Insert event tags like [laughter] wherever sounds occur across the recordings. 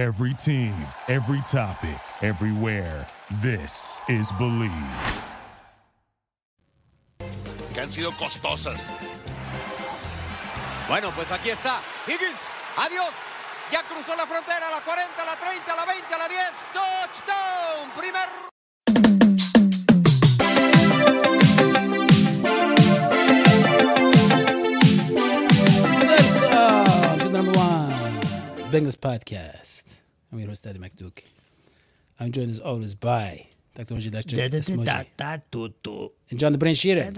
Every team, every topic, everywhere. This is Believe. que han sido costosas. Bueno, pues aquí está. Higgins, adiós. Ya cruzó la frontera, la 40, la 30, la 20, la 10. Touchdown. Primer. Bengals podcast. I'm your host, Daddy McDuke. I'm joined as always by Dr. Roger Lecture and John the Brain Sheeran.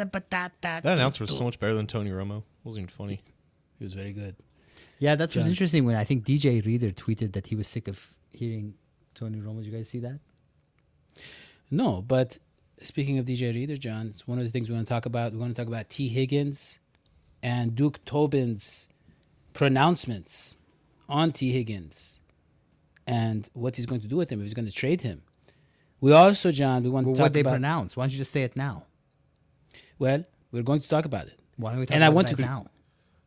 That announcer was so much better than Tony Romo. It wasn't even funny. He was very good. Yeah, that was interesting when I think DJ Reader tweeted that he was sick of hearing Tony Romo. Did you guys see that? No, but speaking of DJ Reader, John, it's one of the things we want to talk about. We want to talk about Tee Higgins and Duke Tobin's pronouncements on Tee Higgins and what he's going to do with him if he's going to trade him. We also, John, we want Well, to talk what they about. pronounce? Why don't you just say it now? Well, we're going to talk about it. Why don't we talk And I about want it to- now?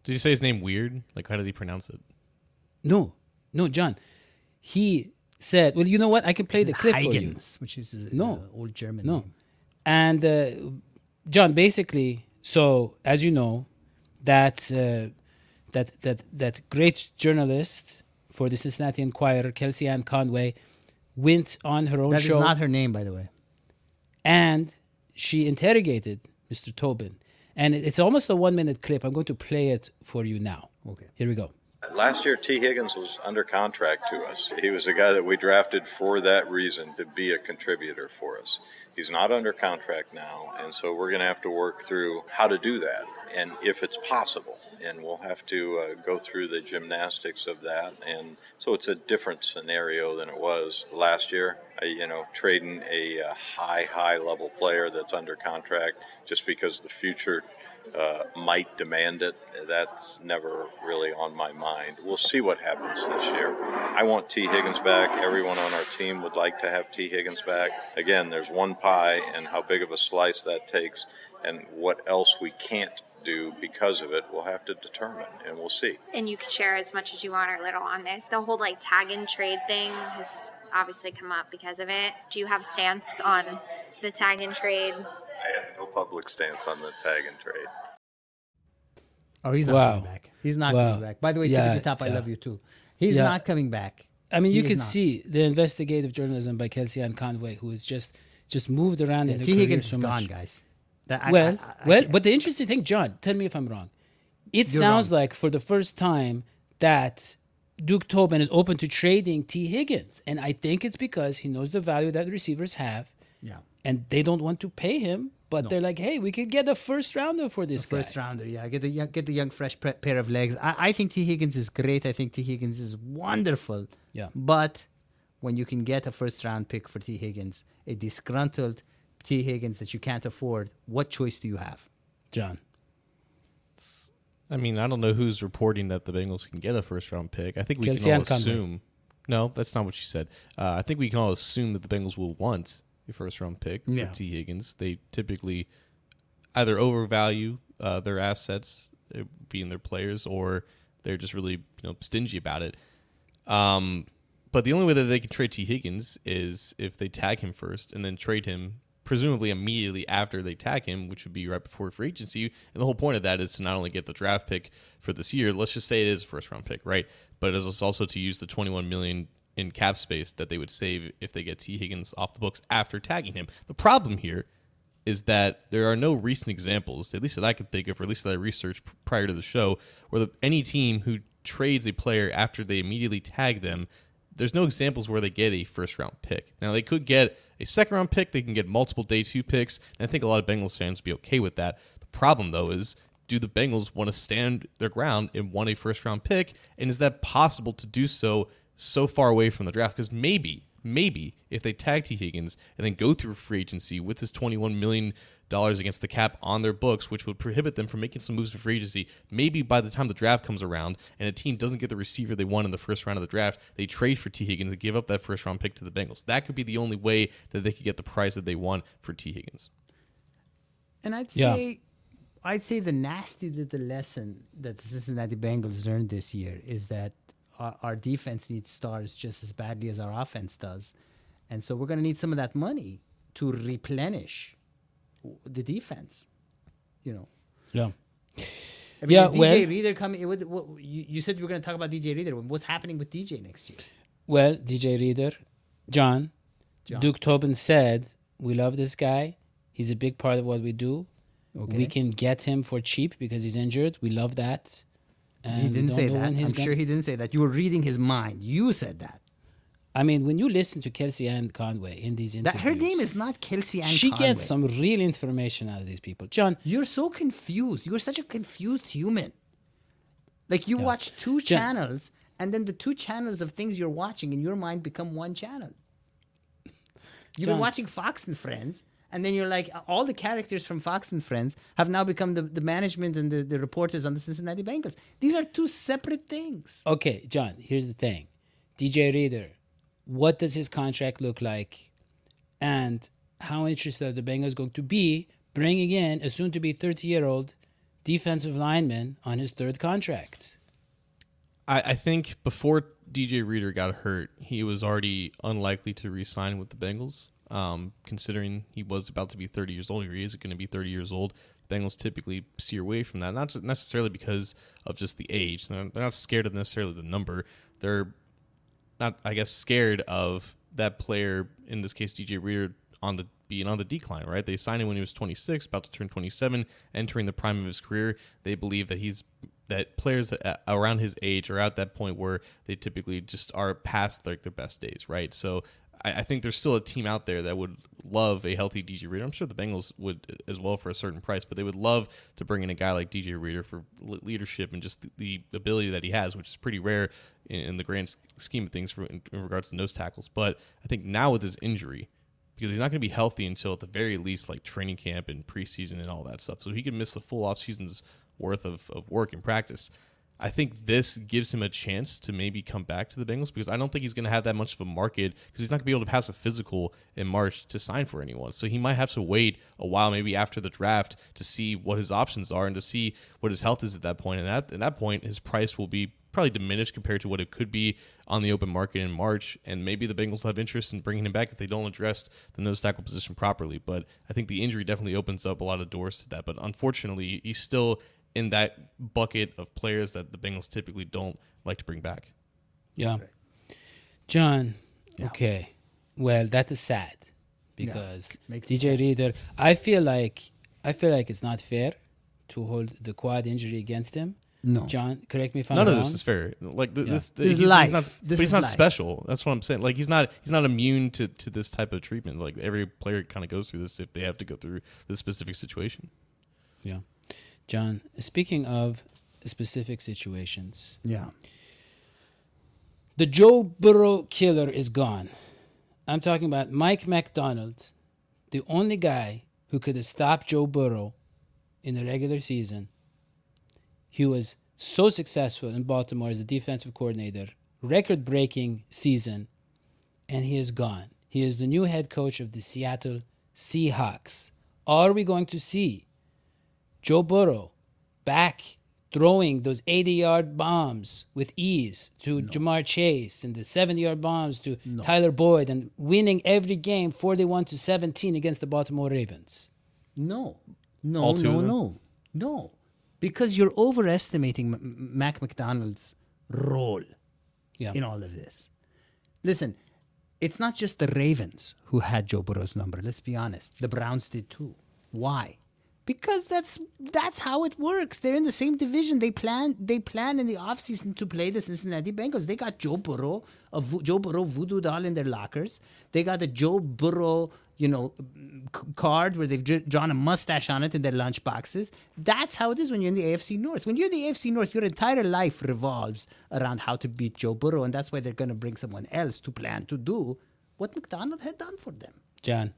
Did you say his name weird? Like, how did he pronounce it? No, no, John. He said, "Well, you know what? I can play the clip for you." Which is a, No. uh, old German No, name. and uh, John, basically, so as you know, that uh, that that that great journalist for the Cincinnati Enquirer, Kelsey Ann Conway, went on her own That is show That is not her name, by the way. and she interrogated Mr. Tobin, and it's almost a one-minute clip. I'm going to play it for you now. Okay. Here we go. Last year, Tee Higgins was under contract to us. He was a guy that we drafted for that reason to be a contributor for us. He's not under contract now, and so we're going to have to work through how to do that and if it's possible. And we'll have to uh, go through the gymnastics of that. And so it's a different scenario than it was last year. Uh, you know, trading a, uh high, high level player that's under contract just because the future uh, might demand it. That's never really on my mind. We'll see what happens this year. I want Tee Higgins back. Everyone on our team would like to have Tee Higgins back. Again, there's one pie, and how big of a slice that takes, and what else we can't do because of it, we'll have to determine, and we'll see. and you can share as much as you want or little on this. The whole like tag and trade thing has obviously come up because of it. Do you have stance on the tag and trade? I have no public stance on the tag and trade. Oh, he's not Wow. coming back. He's not Wow. coming back. By the way, Yeah, Tippity Top, I love you too. He's Yeah. not coming back. I mean, He you is could not. see the investigative journalism by Kelsey Ann Conway, who is just just moved around in her T. career Higgins so is much. gone, guys. That- I- well, I- I- well, I- but the interesting thing, John, tell me if I'm wrong. It sounds wrong. like for the first time that Duke Tobin is open to trading Tee Higgins, and I think it's because he knows the value that receivers have, yeah. and they don't want to pay him. But they're like, hey, we could get a first rounder for this guy. First rounder, yeah. Get the young, get the young, fresh pre- pair of legs. I, I think Tee Higgins is great. I think Tee Higgins is wonderful. Yeah. But when you can get a first round pick for Tee Higgins, a disgruntled Tee Higgins that you can't afford, what choice do you have? John. I mean, I don't know who's reporting that the Bengals can get a first round pick. I think we Kelsey can all Ann Conway. assume. No, that's not what she said. Uh, I think we can all assume that the Bengals will want a first round pick Yeah. for Tee Higgins. They typically either overvalue uh, their assets, uh, being their players, or they're just really you know stingy about it. Um, but the only way that they can trade Tee Higgins is if they tag him first and then trade him, presumably immediately after they tag him, which would be right before free agency. And the whole point of that is to not only get the draft pick for this year, let's just say it is a first round pick, right? But it is also to use the 21 million in cap space that they would save if they get Tee Higgins off the books after tagging him. The problem here is that there are no recent examples, at least that I can think of, or at least that I researched prior to the show, where the, any team who trades a player after they immediately tag them, there's no examples where they get a first round pick. Now they could get a second round pick, they can get multiple day two picks, and I think a lot of Bengals fans would be okay with that. The problem though is do the Bengals want to stand their ground and want a first round pick? And is that possible to do so so far away from the draft? Because maybe, maybe if they tag Tee Higgins and then go through free agency with this $21 million against the cap on their books, which would prohibit them from making some moves for free agency, maybe by the time the draft comes around and a team doesn't get the receiver they want in the first round of the draft, they trade for Tee Higgins and give up that first round pick to the Bengals. That could be the only way that they could get the price that they want for Tee Higgins. And I'd Yeah. say, I'd say the nasty little lesson that the Cincinnati Bengals learned this year is that our, our defense needs stars just as badly as our offense does, and so we're going to need some of that money to replenish the defense. You know. Yeah. I mean, Yeah, is DJ well- Reader coming? What, what, you, you said you were going to talk about DJ Reader. What's happening with DJ next year? Well, DJ Reader, John, John. Duke Tobin said, We love this guy. He's a big part of what we do. Okay. We can get him for cheap because he's injured. We love that. He didn't say that. I'm sure he didn't say that. You were reading his mind. You said that. I mean, when you listen to Kelsey Ann Conway in these That interviews, her name is not Kelsey Ann she Conway. gets some real information out of these people. John, You're so confused. You're such a confused human. Like you watch two Jen- channels, and then the two channels of things you're watching in your mind become one channel. You've been watching Fox and Friends, and then you're like, all the characters from Fox and Friends have now become the, the management and the, the reporters on the Cincinnati Bengals. These are two separate things. okay, John, here's the thing. DJ Reader, what does his contract look like? And how interested are the Bengals going to be bringing in a soon to be 30 year old defensive lineman on his third contract? I, I think before DJ Reader got hurt, he was already unlikely to re-sign with the Bengals. Um, considering he was about to be 30 years old, or he is going to be 30 years old. Bengals typically steer away from that, not necessarily because of just the age. They're they're not scared of necessarily the number. They're not, I guess, scared of that player. In this case, DJ Reader on the being on the decline. Right? They signed him when he was 26, about to turn 27, entering the prime of his career. They believe that he's that players around his age are at that point where they typically just are past like their best days. Right? So. I I think there's still a team out there that would love a healthy DJ Reader. I'm sure the Bengals would as well for a certain price, but they would love to bring in a guy like DJ Reader for leadership and just the, the ability that he has, which is pretty rare in, in the grand scheme of things for, in, in regards to nose tackles. But I think now with his injury, because he's not going to be healthy until at the very least like training camp and preseason and all that stuff, so he could miss the full off season's worth of, of work and practice. I think this gives him a chance to maybe come back to the Bengals because I don't think he's going to have that much of a market because he's not going to be able to pass a physical in March to sign for anyone. So he might have to wait a while, maybe after the draft, to see what his options are and to see what his health is at that point. And at, at that point, his price will be probably diminished compared to what it could be on the open market in March. And maybe the Bengals will have interest in bringing him back if they don't address the nose tackle position properly. But I think the injury definitely opens up a lot of doors to that. But unfortunately, he's still in that bucket of players that the Bengals typically don't like to bring back. Yeah. John, okay. Well, that is sad because makes DJ sad. Reader, I feel like I feel like it's not fair to hold the quad injury against him. No. John, correct me if I'm None wrong. of this is fair. Like th- this, This is he's, life. He's not, This but he's is not life. special. That's what I'm saying. Like he's not he's not immune to, to this type of treatment. Like every player kind of goes through this if they have to go through this specific situation. Yeah. John, speaking of specific situations, Yeah. the Joe Burrow killer is gone. I'm talking about Mike Macdonald, the only guy who could have stopped Joe Burrow in the regular season. He was so successful in Baltimore as a defensive coordinator, record breaking season, and he is gone. He is the new head coach of the Seattle Seahawks. Are we going to see Joe Burrow back throwing those 80 yard bombs with ease to Ja'Marr Chase and the 70 yard bombs to Tyler Boyd and winning every game 41 to 17 against the Baltimore Ravens? No, no, All no, no, no, because you're overestimating M- M- Mac Macdonald's role Yeah. in all of this. Listen, it's not just the Ravens who had Joe Burrow's number. Let's be honest. The Browns did too. Why? Because that's that's how it works. They're in the same division. They plan they plan in the offseason to play the Cincinnati Bengals. They got Joe Burrow, a vo- Joe Burrow voodoo doll in their lockers. They got a Joe Burrow, you know, c- card where they've dr- drawn a mustache on it in their lunch boxes. That's how it is when you're in the AFC North. When you're in the AFC North, your entire life revolves around how to beat Joe Burrow, and that's why they're going to bring someone else to plan to do what Macdonald had done for them. John.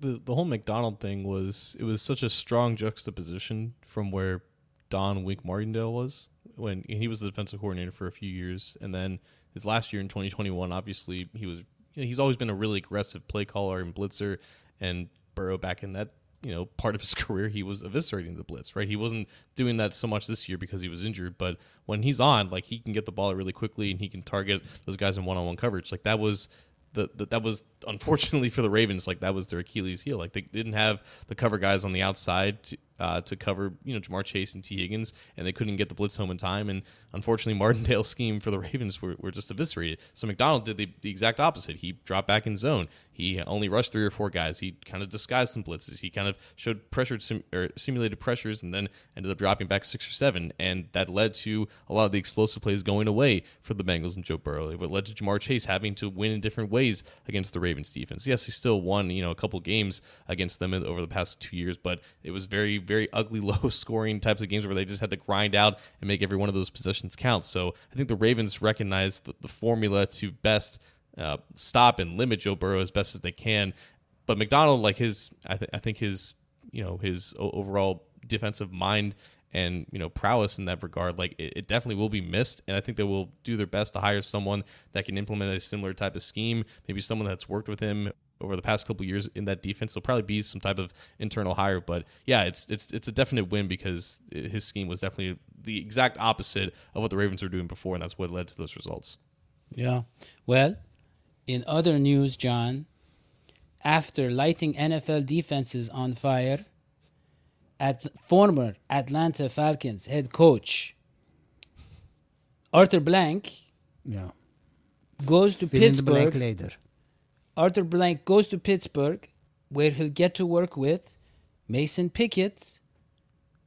The the whole Macdonald thing was it was such a strong juxtaposition from where Don Wink Martindale was when he was the defensive coordinator for a few years, and then his last year in 2021, obviously he was you know, he's always been a really aggressive play caller and blitzer, and Burrow back in that you know part of his [laughs] career he was eviscerating the blitz right? He wasn't doing that so much this year because he was injured. But when he's on like he can get the ball really quickly and he can target those guys in one-on-one coverage. Like that was the, the, that was unfortunately for the Ravens like that was their Achilles heel. Like they didn't have the cover guys on the outside to, uh, to cover you know Ja'Marr Chase and Tee Higgins and they couldn't get the blitz home in time. And unfortunately Martindale's [laughs] scheme for the Ravens were, were just eviscerated. So Macdonald did the, the exact opposite. He dropped back in zone. He only rushed three or four guys. He kind of disguised some blitzes. He kind of showed pressured sim, or simulated pressures and then ended up dropping back six or seven. And that led to a lot of the explosive plays going away for the Bengals and Joe Burrow. It led to Ja'Marr Chase having to win in different ways against the Ravens defense. Yes he still won you know a couple games against them over the past two years but it was very very ugly [laughs] low scoring types of games where they just had to grind out and make every one of those possessions count so I think the Ravens recognize the, the formula to best uh, stop and limit Joe Burrow as best as they can. But Macdonald, like his, I, th- I think his, you know, his overall defensive mind and you know prowess in that regard, like it, it, definitely will be missed. And I think they will do their best to hire someone that can implement a similar type of scheme, maybe someone that's worked with him over the past couple years in that defense. There'll probably be some type of internal hire, but yeah, it's it's it's a definite win because his scheme was definitely the exact opposite of what the Ravens were doing before, and that's what led to those results. Yeah. Well, in other news, John, after lighting NFL defenses on fire, at former Atlanta Falcons head coach Arthur Blank Yeah. goes to Fill in blank Pittsburgh. later. Arthur Blank goes to Pittsburgh, where he'll get to work with Mason Pickett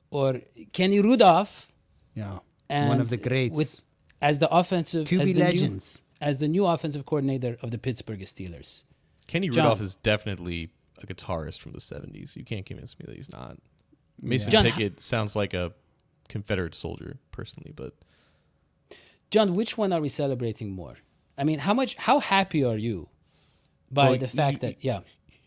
or Kenny Rudolph, Yeah. and One of the greats. with as the offensive QB as the legends. new, as the new offensive coordinator of the Pittsburgh Steelers. Kenny John. Rudolph is definitely a guitarist from the 70s. You can't convince me that he's not. Mason John, Pickett sounds like a Confederate soldier, personally, but John, which one are we celebrating more? I mean, how much how happy are you by Well, the fact you- that yeah,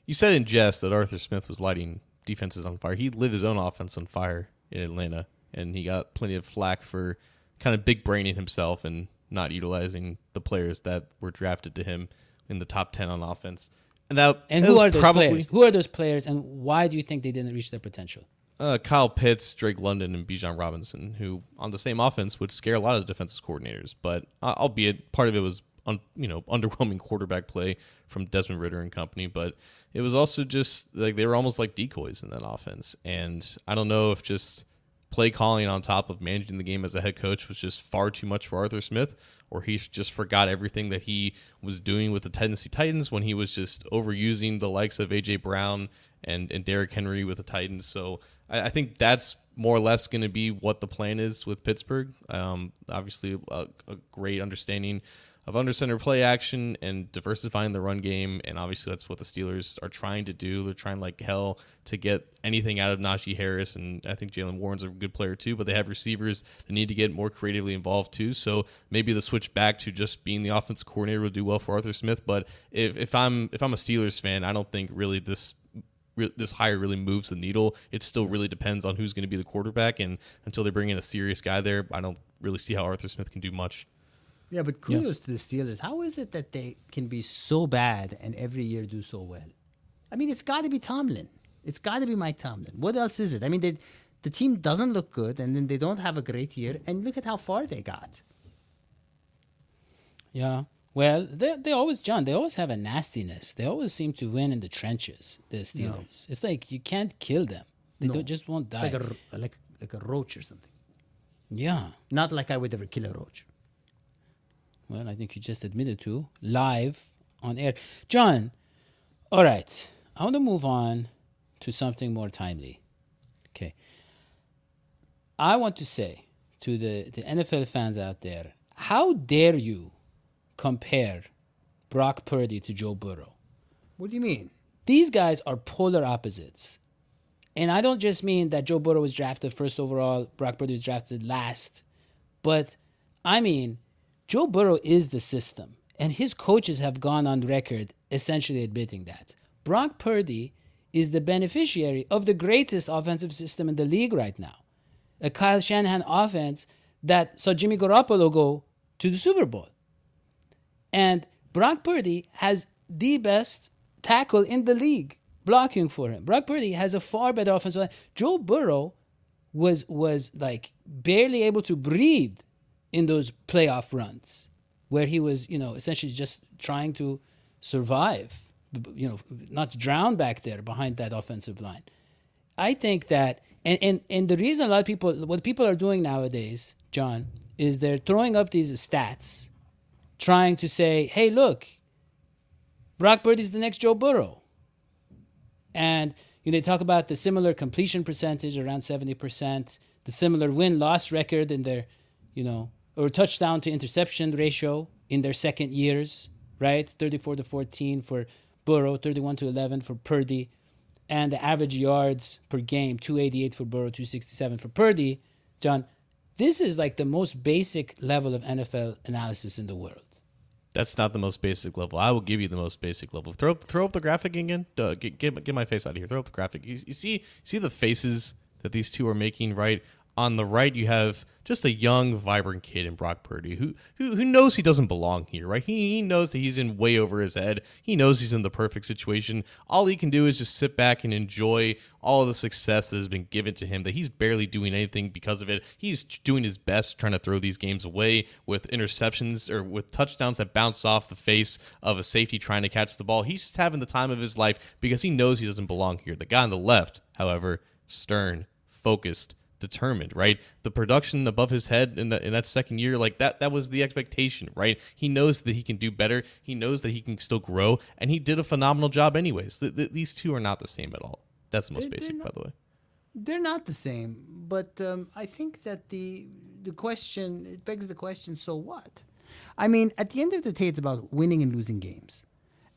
you said in jest that Arthur Smith was lighting defenses on fire. He lit his own offense on fire in Atlanta, and he got plenty of flack for kind of big braining himself and not utilizing the players that were drafted to him in the top 10 on offense. And that and that who are those probably, players? Who are those players and why do you think they didn't reach their potential? Uh, Kyle Pitts, Drake London, and Bijan Robinson, who on the same offense would scare a lot of defensive coordinators. But uh, albeit part of it was un, you know [laughs] underwhelming quarterback play from Desmond Ridder and company, but it was also just like they were almost like decoys in that offense. And I don't know if just play calling on top of managing the game as a head coach was just far too much for Arthur Smith, or he just forgot everything that he was doing with the Tennessee Titans when he was just overusing the likes of AJ Brown and and Derrick Henry with the Titans. So I, I think that's more or less going to be what the plan is with Pittsburgh. Um, obviously, a, a great understanding of under center play action and diversifying the run game. And obviously, that's what the Steelers are trying to do. They're trying like hell to get anything out of Najee Harris. And I think Jaylen Warren's a good player too, but they have receivers that need to get more creatively involved too. So maybe the switch back to just being the offense coordinator will do well for Arthur Smith. But if, if I'm if I'm a Steelers fan, I don't think really this re- this hire really moves the needle. It still really depends on who's going to be the quarterback, and until they bring in a serious guy there, I don't really see how Arthur Smith can do much. Yeah, but kudos to the Steelers. How is it that they can be so bad and every year do so well? I mean, it's got to be Tomlin. It's got to be Mike Tomlin. What else is it? I mean, they, the team doesn't look good, and then they don't have a great year, and look at how far they got. Yeah. Well, they they always John. They always have a nastiness. They always seem to win in the trenches. The Steelers. It's like you can't kill them. They No. don't just won't It's die. like a, like, like a roach or something. yeah. Not like I would ever kill a roach. Well, I think you just admitted to live on air, John. All right, I want to move on to something more timely. Okay. I want to say to the, the NFL fans out there, how dare you compare Brock Purdy to Joe Burrow? What do you mean? these guys are polar opposites. And I don't just mean that Joe Burrow was drafted first overall, Brock Purdy was drafted last, but I mean Joe Burrow is the system, and his coaches have gone on record essentially admitting that. Brock Purdy is the beneficiary of the greatest offensive system in the league right now. A Kyle Shanahan offense that saw Jimmy Garoppolo go to the Super Bowl. And Brock Purdy has the best tackle in the league blocking for him. Brock Purdy has a far better offensive line. Joe Burrow was was like barely able to breathe in those playoff runs where he was, you know, essentially just trying to survive, you know, not drown back there behind that offensive line. I think that, and, and, and the reason a lot of people, what people are doing nowadays, John, is they're throwing up these stats, trying to say, hey, look, Brock Purdy's the next Joe Burrow. And you know, they talk about the similar completion percentage, around 70%, the similar win loss record in their, you know, or touchdown to interception ratio in their second years, right? 34 to 14 for Burrow, 31 to 11 for Purdy, and the average yards per game, 288 for Burrow, 267 for Purdy. John, this is like the most basic level of NFL analysis in the world. That's not the most basic level. I will give you the most basic level. Throw throw up the graphic again. Uh, get, get get my face out of here. Throw up the graphic. You, you see see the faces that these two are making. Right on the right, you have just a young, vibrant kid in Brock Purdy who who who knows he doesn't belong here. Right? He he knows that he's in way over his head. He knows he's in the perfect situation. All he can do is just sit back and enjoy all the success that has been given to him. That he's barely doing anything because of it. He's doing his best trying to throw these games away with interceptions or with touchdowns that bounce off the face of a safety trying to catch the ball. He's just having the time of his life because he knows he doesn't belong here. The guy on the left, however, stern, focused, determined, right? The production above his head in, the, in that second year, like that, that was the expectation, right? He knows that he can do better. He knows that he can still grow, and he did a phenomenal job, anyways. Th- th- these two are not the same at all. That's the most They're- they're basic, by the way. They're not the same, but um, I think that the the question it begs the question. So what? I mean, at the end of the day, it's about winning and losing games.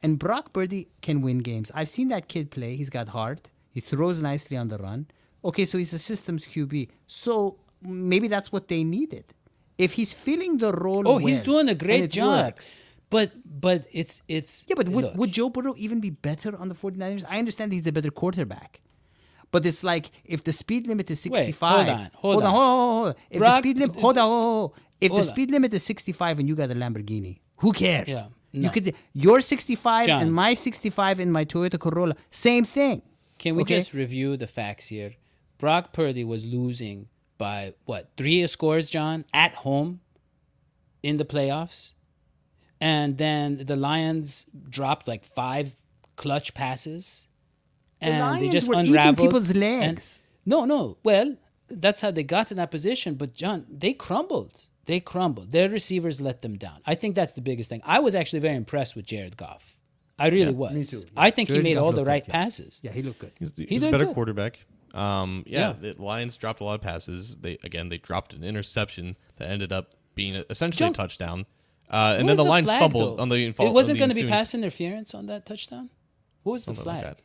And Brock Purdy can win games. I've seen that kid play. He's got heart. He throws nicely on the run. Okay, so he's a systems QB. So maybe that's what they needed. If he's filling the role, Oh, he's doing a great job. works- But but it's it's yeah, but would, look, would Joe Burrow even be better on the 49ers? I understand he's a better quarterback. But it's like if the speed limit is 65. hold on, hold hold on, on. hold. If Brock- the speed limit, hold on, hold on, hold. If the on. speed limit is 65 and you got a Lamborghini, who cares? Yeah, You could your 65 John. and my 65 in my Toyota Corolla, same thing. Can we Okay? just review the facts here? Brock Purdy was losing by what three scores, John, at home in the playoffs, and then the Lions dropped like five clutch passes, and they Lions just were eating unraveled. people's and- legs. no, no. Well, that's how they got in that position. But John, they crumbled. They crumbled. Their receivers let them down. I think that's the biggest thing. I was actually very impressed with Jared Goff. I really was. me too. I think Jared he made Goff all the right good, passes. Yeah, he looked good. He's, He he's a better good. quarterback. Um, yeah, Yeah. the Lions dropped a lot of passes. They again they dropped an interception that ended up being essentially Jump- a touchdown. Uh, and What then was the Lions flag, fumbled though? on the It wasn't going to be ensuing- pass interference on that touchdown. What was the something like flag?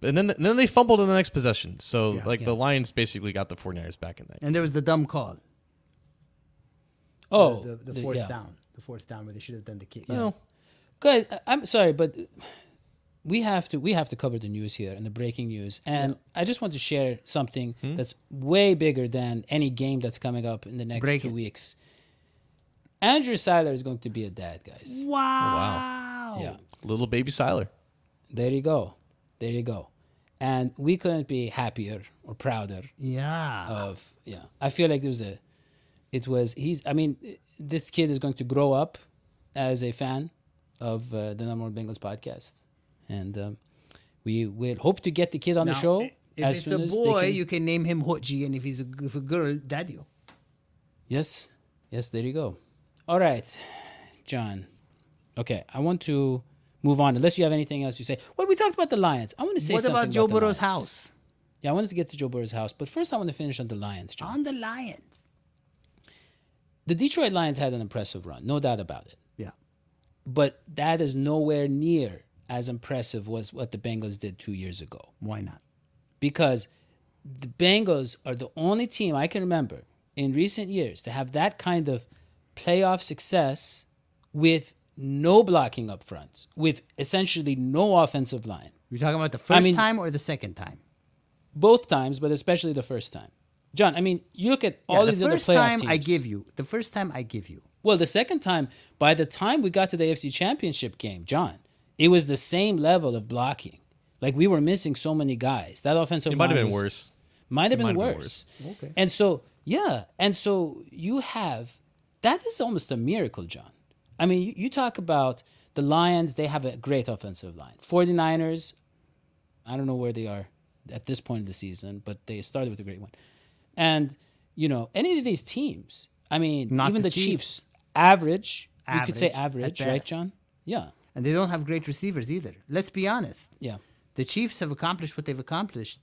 that. And then and then they fumbled in the next possession. So Yeah, like yeah. the Lions basically got the 49ers back in that. And there was the dumb call. oh, the, the the- fourth yeah. down. The fourth down where they should have done the kick. No, guys, I- I'm sorry, but we have to we have to cover the news here and the breaking news. And I just want to share something Hmm? that's way bigger than any game that's coming up in the next Break two it. weeks. Andrew Seiler is going to be a dad, guys. Wow. Wow. Yeah. Little baby Siler. There you go. There you go. And we couldn't be happier or prouder Yeah. of yeah. I feel like there was a it was he's I mean this kid is going to grow up as a fan of uh, the Number One Bengals podcast, and um, we will hope to get the kid on the Now, show If as it's soon a as boy, can. you can name him Hoji, and if he's a, if a girl, Daddy. Yes, yes, there you go. All right, John. Okay, I want to move on. Unless you have anything else you say. Well, we talked about the Lions. I want to say What something about Joe the Burrow's house? Yeah, I wanted to get to Joe Burrow's house, but first I want to finish on the Lions, John. On the Lions. The Detroit Lions had an impressive run, no doubt about it. Yeah. But that is nowhere near as impressive was what the Bengals did two years ago. Why not? Because the Bengals are the only team I can remember in recent years to have that kind of playoff success with no blocking up front, with essentially no offensive line. You're talking about the first mean- time or the second time? Both times, but especially the first time. John, I mean, you look at Yeah, all the these other playoff teams. The first time. I give you. The first time I give you. Well, the second time, by the time we got to the AFC Championship game, John, it was the same level of blocking. Like we were missing so many guys. That offensive It might have been was- worse. Might have been might have been worse. Okay. And so, yeah. And so you have that is almost a miracle, John. I mean, you, you talk about the Lions, they have a great offensive line. 49ers, I don't know where they are at this point of the season, but they started with a great one. And, you know, any of these teams, I mean, Not even the the, Chiefs. Chiefs, average, you could say Average, average, right. John? Yeah. And they don't have great receivers either. Let's be honest. Yeah. The Chiefs have accomplished what they've accomplished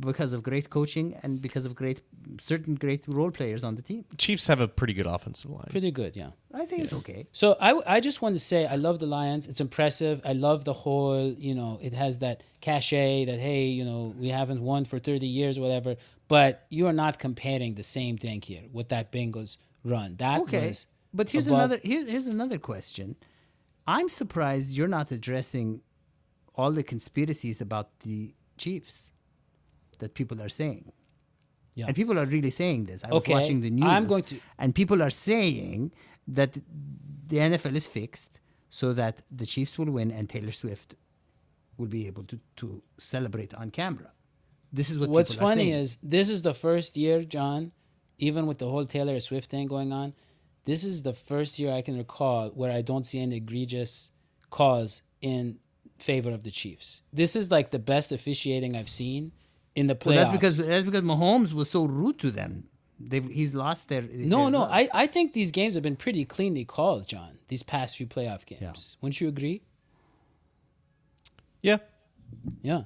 because of great coaching and because of great certain great role players on the team. Chiefs have a pretty good offensive line. Pretty good, yeah. I think it's okay. So I, I just want to say I love the Lions. It's impressive. I love the whole, you know, it has that cachet that hey, you know, we haven't won for 30 years or whatever. But you are not comparing the same thing here with that Bengals run. That Okay. was But here's above- another here, here's another question. I'm surprised you're not addressing all the conspiracies about the Chiefs that people are saying. Yeah. And people are really saying this. I was watching the news. I'm going to- and people are saying that the NFL is fixed so that the Chiefs will win and Taylor Swift will be able to, to celebrate on camera. This is what What's people are funny is this is the first year, John, even with the whole Taylor Swift thing going on, this is the first year I can recall where I don't see any egregious cause in favor of the Chiefs. This is like the best officiating I've seen in the playoffs. Well, that's because that's because Mahomes was so rude to them. They've he's lost their No, their no. love. I, I think these games have been pretty cleanly called, John, these past few playoff games. Wouldn't you agree? Yeah. Yeah.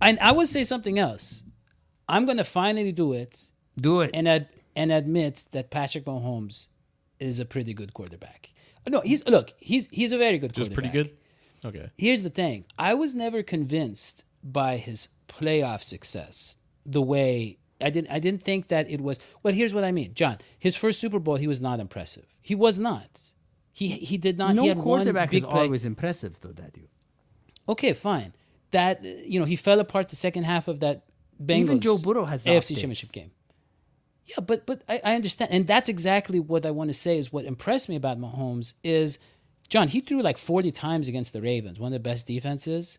And I would say something else. I'm going to finally do it do it. and ad- and admit that Patrick Mahomes is a pretty good quarterback. No, he's look, he's he's a very good Just quarterback. pretty good. Okay. Here's the thing. I was never convinced by his playoff success the way I didn't I didn't think that it was well here's what I mean. John, his first Super Bowl he was not impressive. He was not. He he did not no he had one quarterback is play. always impressive though. That you Okay, fine. That uh, you know, he fell apart the second half of that Bengals Even Joe Burrow has off AFC days. Championship game. Yeah, but but I, I understand, and that's exactly what I want to say is what impressed me about Mahomes is, John. He threw like forty times against the Ravens, one of the best defenses.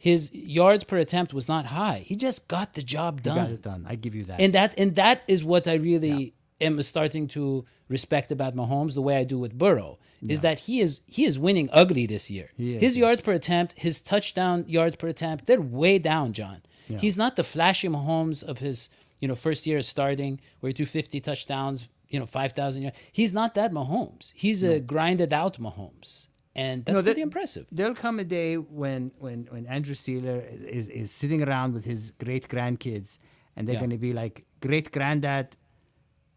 His yards per attempt was not high. He just got the job done. got done, it done. I give you that. and that and that is what I really am starting to respect about Mahomes, the way I do with Burrow, is that he is he is winning ugly this year. is, his yards per attempt, his touchdown yards per attempt, they're way down, John. He's not the flashy Mahomes of his you know first year is starting, where he threw 50 touchdowns, you know 5,000 yards. He's not that Mahomes. He's a grinded out Mahomes, and that's No, pretty impressive. There'll come a day when when when Andrew Sealer is is sitting around with his great grandkids, and they're Yeah. going to be like, "Great granddad,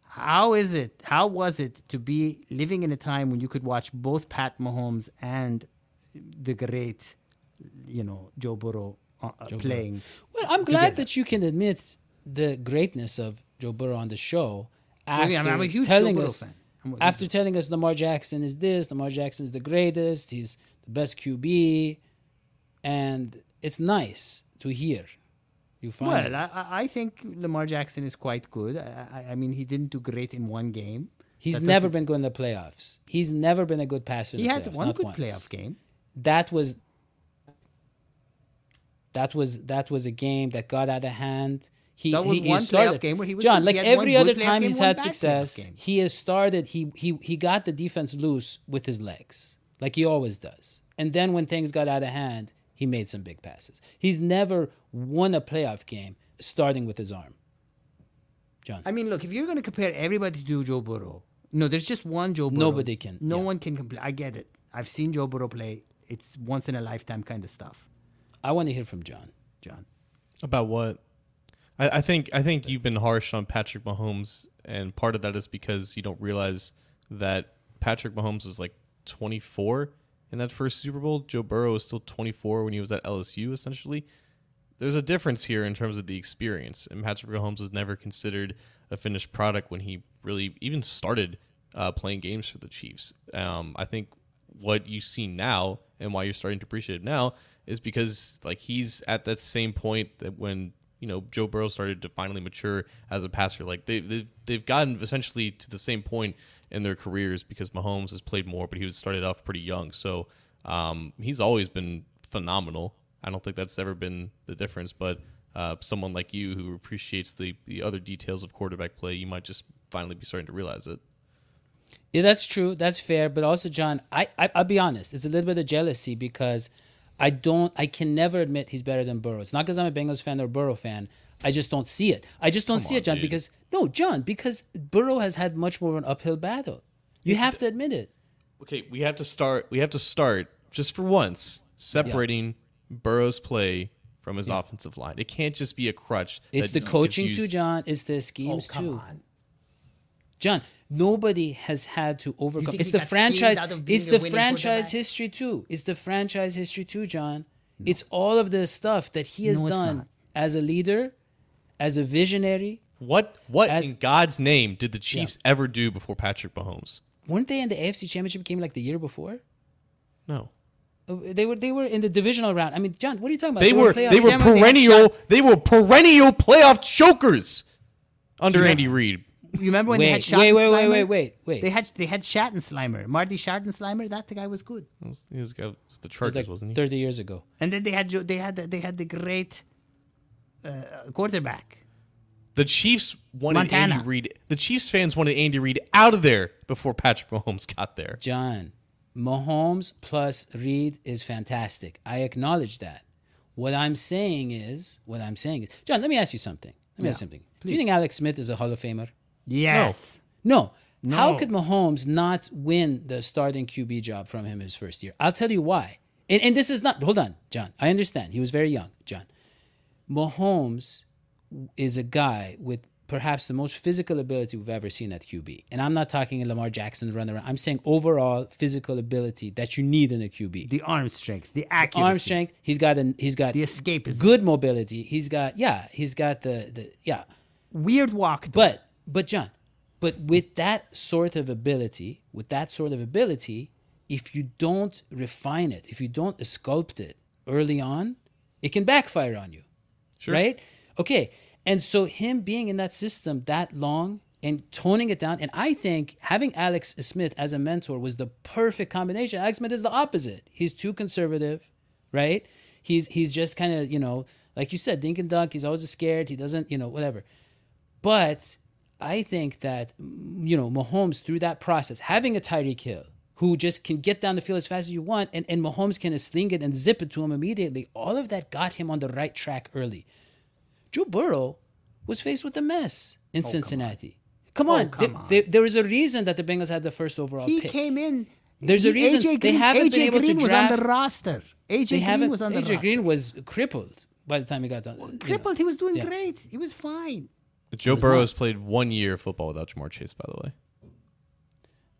how is it? How was it to be living in a time when you could watch both Pat Mahomes and the great, you know, Joe Burrow uh, uh, playing?" Well, I'm glad together. that you can admit the greatness of Joe Burrow on the show after yeah, I mean, I'm telling us after telling us Lamar Jackson is this, Lamar Jackson is the greatest, he's the best QB, and it's nice to hear. You find Well, I, I- think Lamar Jackson is quite good. I, I, mean, he didn't do great in one game. he's That never been good in the playoffs. He's never been a good passer. In He the had playoffs, one good once. playoff game. That was that was that was a game that got out of hand. He, That was he, he one playoff started, game where he was John, good. like He had one every other time game, he's had success, he has started. He he he got the defense loose with his legs, like he always does. And then when things got out of hand, he made some big passes. He's never won a playoff game starting with his arm. John, I mean, look, if you're going to compare everybody to Joe Burrow, no, there's just one Joe Burrow. Nobody can, No yeah. one can compare. I get it. I've seen Joe Burrow play. It's once in a lifetime kind of stuff, I want to hear from John. John. About what? I, I think I think you've been harsh on Patrick Mahomes, and part of that is because you don't realize that Patrick Mahomes was like 24 in that first Super Bowl. Joe Burrow was still 24 when he was at LSU. Essentially, there's a difference here in terms of the experience, and Patrick Mahomes was never considered a finished product when he really even started uh, playing games for the Chiefs. Um, I think what you see now and why you're starting to appreciate it now is because like he's at that same point that when you know Joe Burrow started to finally mature as a passer. Like they they've, they've gotten essentially to the same point in their careers because Mahomes has played more, but he was started off pretty young. So um, he's always been phenomenal. I don't think that's ever been the difference. But uh, someone like you who appreciates the the other details of quarterback play, you might just finally be starting to realize it. Yeah, that's true. That's fair. But also, John, I, I I'll be honest. It's a little bit of jealousy because I don't. I can never admit he's better than Burrow. It's not because I'm a Bengals fan or Burrow fan. I just don't see it. I just don't see on, it, John. dude. Because no, John, because Burrow has had much more of an uphill battle. You have to admit it. Okay, we have to start. We have to start just for once separating Burrow's play from his offensive line. It can't just be a crutch. It's that the coaching too, John. It's the Oh, schemes come too. on. John, nobody has had to overcome. It's the franchise. schemed out of being It's the franchise history too. It's the franchise history too, John. It's all of the stuff that he has No, done as a leader, as a visionary. What what As- in God's name did the Chiefs ever do before Patrick Mahomes? Weren't they in the AFC Championship game like the year before? No. Uh, They were. They were in the divisional round. I mean, John, what are you talking about? They were they were Remember they had perennial they were perennial playoff chokers under Andy Reid. You remember when they had Wait, Schottenheimer? wait, wait, wait, wait, wait, wait. They had they had Schattenslimer, Marty Schattenslimer. That the guy was good. He was, he was the It was Chargers, like wasn't he? thirty years ago. And then they had they had the, they had the great uh, quarterback. The Chiefs wanted Montana. Andy Reid. The Chiefs fans wanted Andy Reid out of there before Patrick Mahomes got there. John, Mahomes plus Reid is fantastic. I acknowledge that. What I'm saying is, what I'm saying is, John, let me ask you something. Let me ask you something. Do you think Alex Smith is a Hall of Famer? Yes. No. How No. could Mahomes not win the starting QB job from him his first year? I'll tell you why. And, and this is not, hold on, John. I understand. He was very young, John. Mahomes is a guy with perhaps the most physical ability we've ever seen at QB. And I'm not talking Lamar Jackson run around. I'm saying overall physical ability that you need in a QB. The arm strength, the accuracy, arm strength. He's got an he's got the escapism, good mobility. He's got yeah, he's got the the yeah. weird walk. But but John, but with that sort of ability, with that sort of ability, if you don't refine it, if you don't sculpt it early on, it can backfire on you. Sure. Right? Okay. And so him being in that system that long and toning it down, and I think having Alex Smith as a mentor was the perfect combination. Alex Smith is the opposite. He's too conservative, right? He's he's just kind of, you know, like you said, dink and dunk. He's always scared. He doesn't, you know, whatever. But I think that mm, you know Mahomes through that process, having a Tyreek Hill who just can get down the field as fast as you want, and, and Mahomes can sling it and zip it to him immediately. All of that got him on the right track early. Joe Burrow was faced with a mess in Cincinnati. Come on, Oh, come There- on. there- there was a reason that the Bengals had the first overall he pick. came in. There's a reason AJ they Green, haven't AJ been able to Green was on the roster. AJ Green was on the roster. AJ roster. Green was crippled by the time he got done. you know. crippled. He was doing Yeah. great. He was fine. Joe Burrow has played one year of football without Ja'Marr Chase, by the way.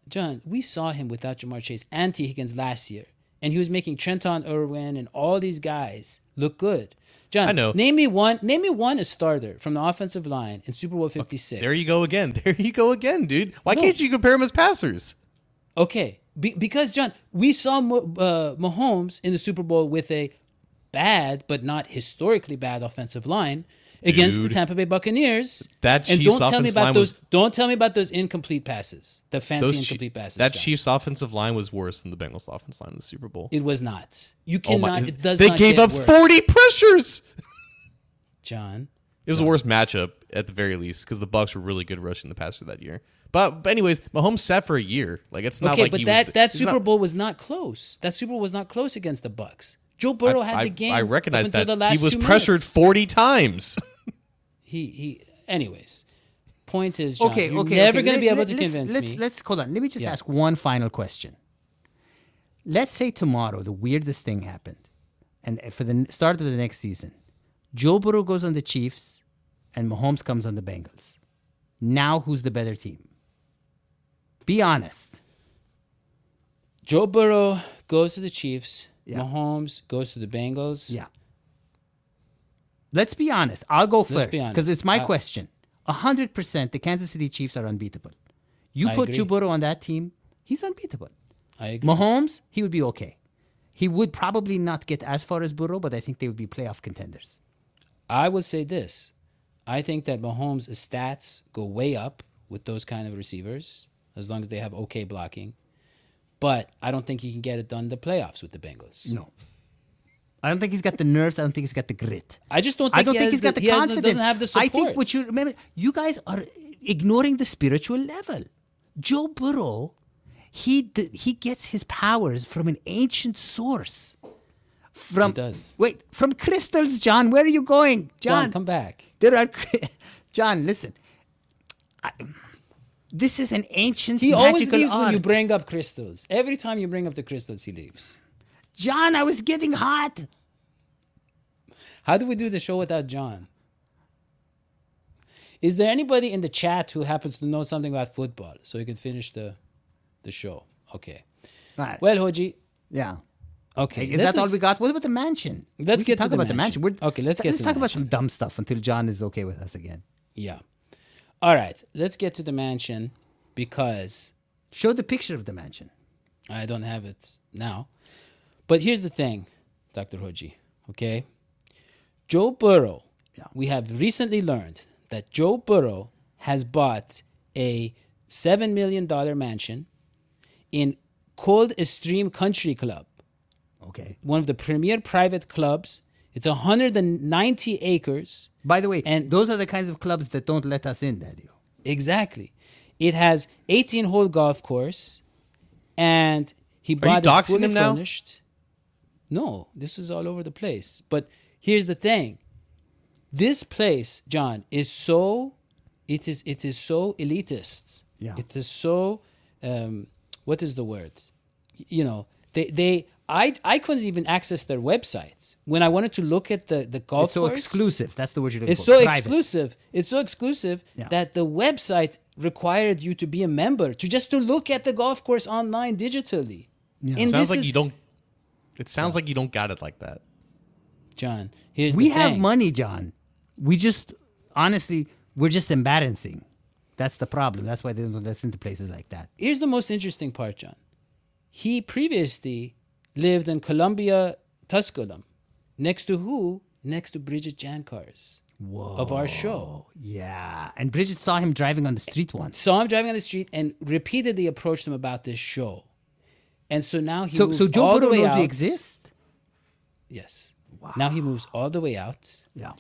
John, we saw him without Ja'Marr Chase and Tee Higgins last year, and he was making Trenton Irwin and all these guys look good. John, I know. Name me one. Name me one a starter from the offensive line in Super Bowl Fifty Six. There you go again. [laughs] There you go again, dude. Why No. can't you compare him as passers? Okay, Be- because John, we saw Mo- uh, Mahomes in the Super Bowl with a bad but not historically bad offensive line against the Tampa Bay Buccaneers. That and Chiefs don't tell me about those. was- Don't tell me about those incomplete passes. The fancy incomplete passes. that John. Chiefs offensive line was worse than the Bengals offensive line in the Super Bowl. It was not. You Oh my- cannot. it does they gave up worse. 40 pressures. John. It was the worst matchup at the very least because the Bucks were really good rushing the passer that year. But, but anyways, Mahomes sat for a year. Like it's not okay, like but that that Super not- Bowl was not close. That Super Bowl was not close against the Bucks. Joe Burrow I, had I- the game. I recognize that The last he was pressured minutes. 40 times. [laughs] He he. Anyways, point is, John, Okay, you're okay. never okay. going to be able to let's- convince let's, me. Let's hold on. Let me just Yeah. ask one final question. Let's say tomorrow the weirdest thing happened, and for the start of the next season, Joe Burrow goes on the Chiefs, and Mahomes comes on the Bengals. Now, who's the better team? Be honest. Joe Burrow goes to the Chiefs. Yeah. Mahomes goes to the Bengals. Yeah. Let's be honest. I'll go first because it's my I- question. A hundred percent, the Kansas City Chiefs are unbeatable. You I put agree. On that team, he's unbeatable. I agree. Mahomes, he would be okay. He would probably not get as far as Burrow, but I think they would be playoff contenders. I would say this. I think that Mahomes' stats go way up with those kind of receivers as long as they have okay blocking. But I don't think he can get it done in the playoffs with the Bengals. No. I don't think he's got the nerves. I don't think he's got the grit. I just don't think I don't he think he's got the, he has confidence. doesn't have the support. I think what you remember, you guys are ignoring the spiritual level. Joe Burrow, he he gets his powers from an ancient source. From He does. wait from crystals, John. Where are you going, John, John? come back. There are, [laughs] John. Listen, I, this is an ancient. He always leaves when you bring up crystals. Every time you bring up the crystals, he leaves. John, I was getting hot. How do we do the show without John? Is there anybody in the chat who happens to know something about football so we can finish the the show? Okay. Right. Well, Hoji, yeah. okay. Is that all we got? What about the mansion? Let's we get talk the about the mansion. mansion. We're- Okay, let's get let's talk about some dumb stuff until John is okay with us again. Yeah. All right. Let's get to the mansion because Show the picture of the mansion. I don't have it now. But here's the thing, Dr. Hoji, okay? Joe Burrow, Yeah. we have recently learned that Joe Burrow has bought a $7 million mansion in Cold Stream Country Club, Okay. one of the premier private clubs. It's 190 acres. By the way, And- those are the kinds of clubs that don't let us in, Daddy. Exactly. It has 18 hole golf course, and he bought it fully furnished. No, this is all over the place. But here's the thing: this place, John, is so it is it is so elitist. Yeah. It is so um, what is the word? You know, they they I I couldn't even access their websites when I wanted to look at the the golf course. It's so course. exclusive. That's the word you're looking It's for. so Private. exclusive. It's so exclusive Yeah. that the website required you to be a member to just to look at the golf course online digitally. And Sounds this like is you don't. It sounds like you don't got it like that. John. Here's We the have thing. money, John. We just, honestly, we're just embarrassing. That's the problem. That's why they don't listen to places like that. Here's the most interesting part, John. He previously lived in Columbia, Tusculum, next to who? Next to Bridget Jankars of our show. Yeah. And Bridget saw him driving on the street once. Saw him driving on the street and repeatedly approached him about this show. And so now he So, moves so Joe all the way knows out. they exist? Yes. Wow. Now he moves all the way out. Yeah.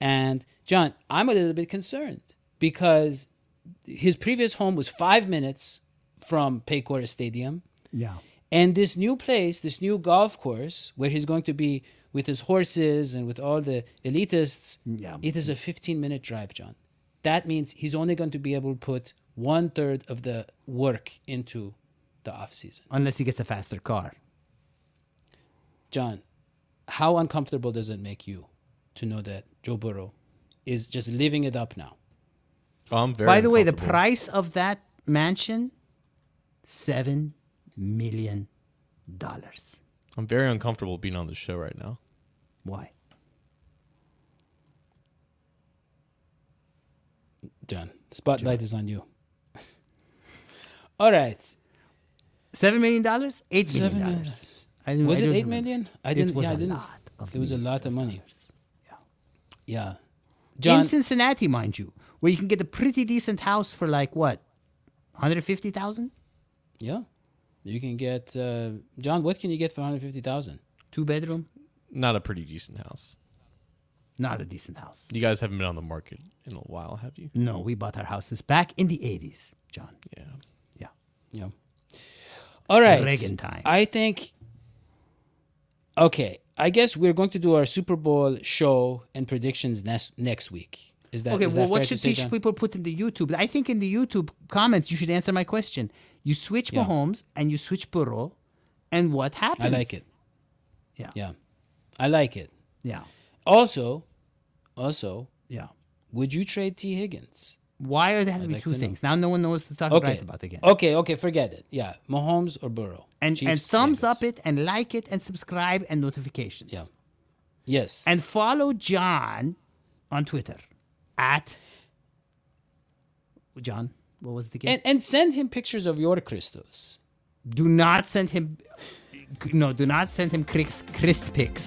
And John, I'm a little bit concerned because his previous home was five minutes from Paycor Stadium. Yeah. And this new place, this new golf course where he's going to be with his horses and with all the elitists, Yeah. it is a 15 minute drive, John. That means he's only going to be able to put one third of the work into the off season. Unless he gets a faster car. John, how uncomfortable does it make you to know that Joe Burrow is just living it up now? Oh, I'm very. By the way, the price of that mansion, seven million dollars. I'm very uncomfortable being on the show right now. Why? John, spotlight is on you. [laughs] All right. Seven million dollars? Eight million dollars. I didn't- Was I it don't eight remember. million? I didn't. was yeah, I a didn't. lot of it was a lot of of money. dollars. Yeah. Yeah. John, In Cincinnati, mind you, where you can get a pretty decent house for like what, hundred fifty thousand, yeah, you can get uh, John. What can you get for one hundred fifty thousand? two bedroom. Not a pretty decent house. Not a decent house. You guys haven't been on the market in a while, have you? No, we bought our houses back in the eighties, John. Yeah. Yeah. Yeah. All right. Reagan time. I think. Okay, I guess we're going to do our Super Bowl show and predictions next next week. Is that Okay, is well, that what should say, people put in the YouTube? I think in the YouTube comments, you should answer my question. You switch Yeah. Mahomes and you switch Burrow, and what happens? I like it. Yeah. Yeah, I like it. Yeah. Also, also, Yeah. would you trade Tee Higgins? Why are there have to be like two to things? Now no one knows to talk Okay. right about again. Okay, okay, forget it. Yeah, Mahomes or Burrow. and and thumbs up it and like it and subscribe and notifications. Yeah. Yes. And follow John on Twitter at John. What was the game? and and send him pictures of your crystals. do not send him. No, do not send him Chris, Chris pics.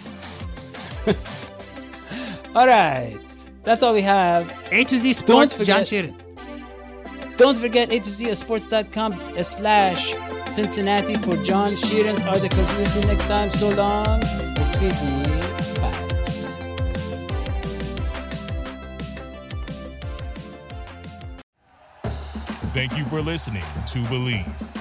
[laughs] All right. That's all we have. A to Z Sports, forget- John Sheeran. Don't forget a to z sports.com slash Cincinnati for John Sheeran are the conclusion next time. So long. Speedy Facts. Thank you for listening to Bleav.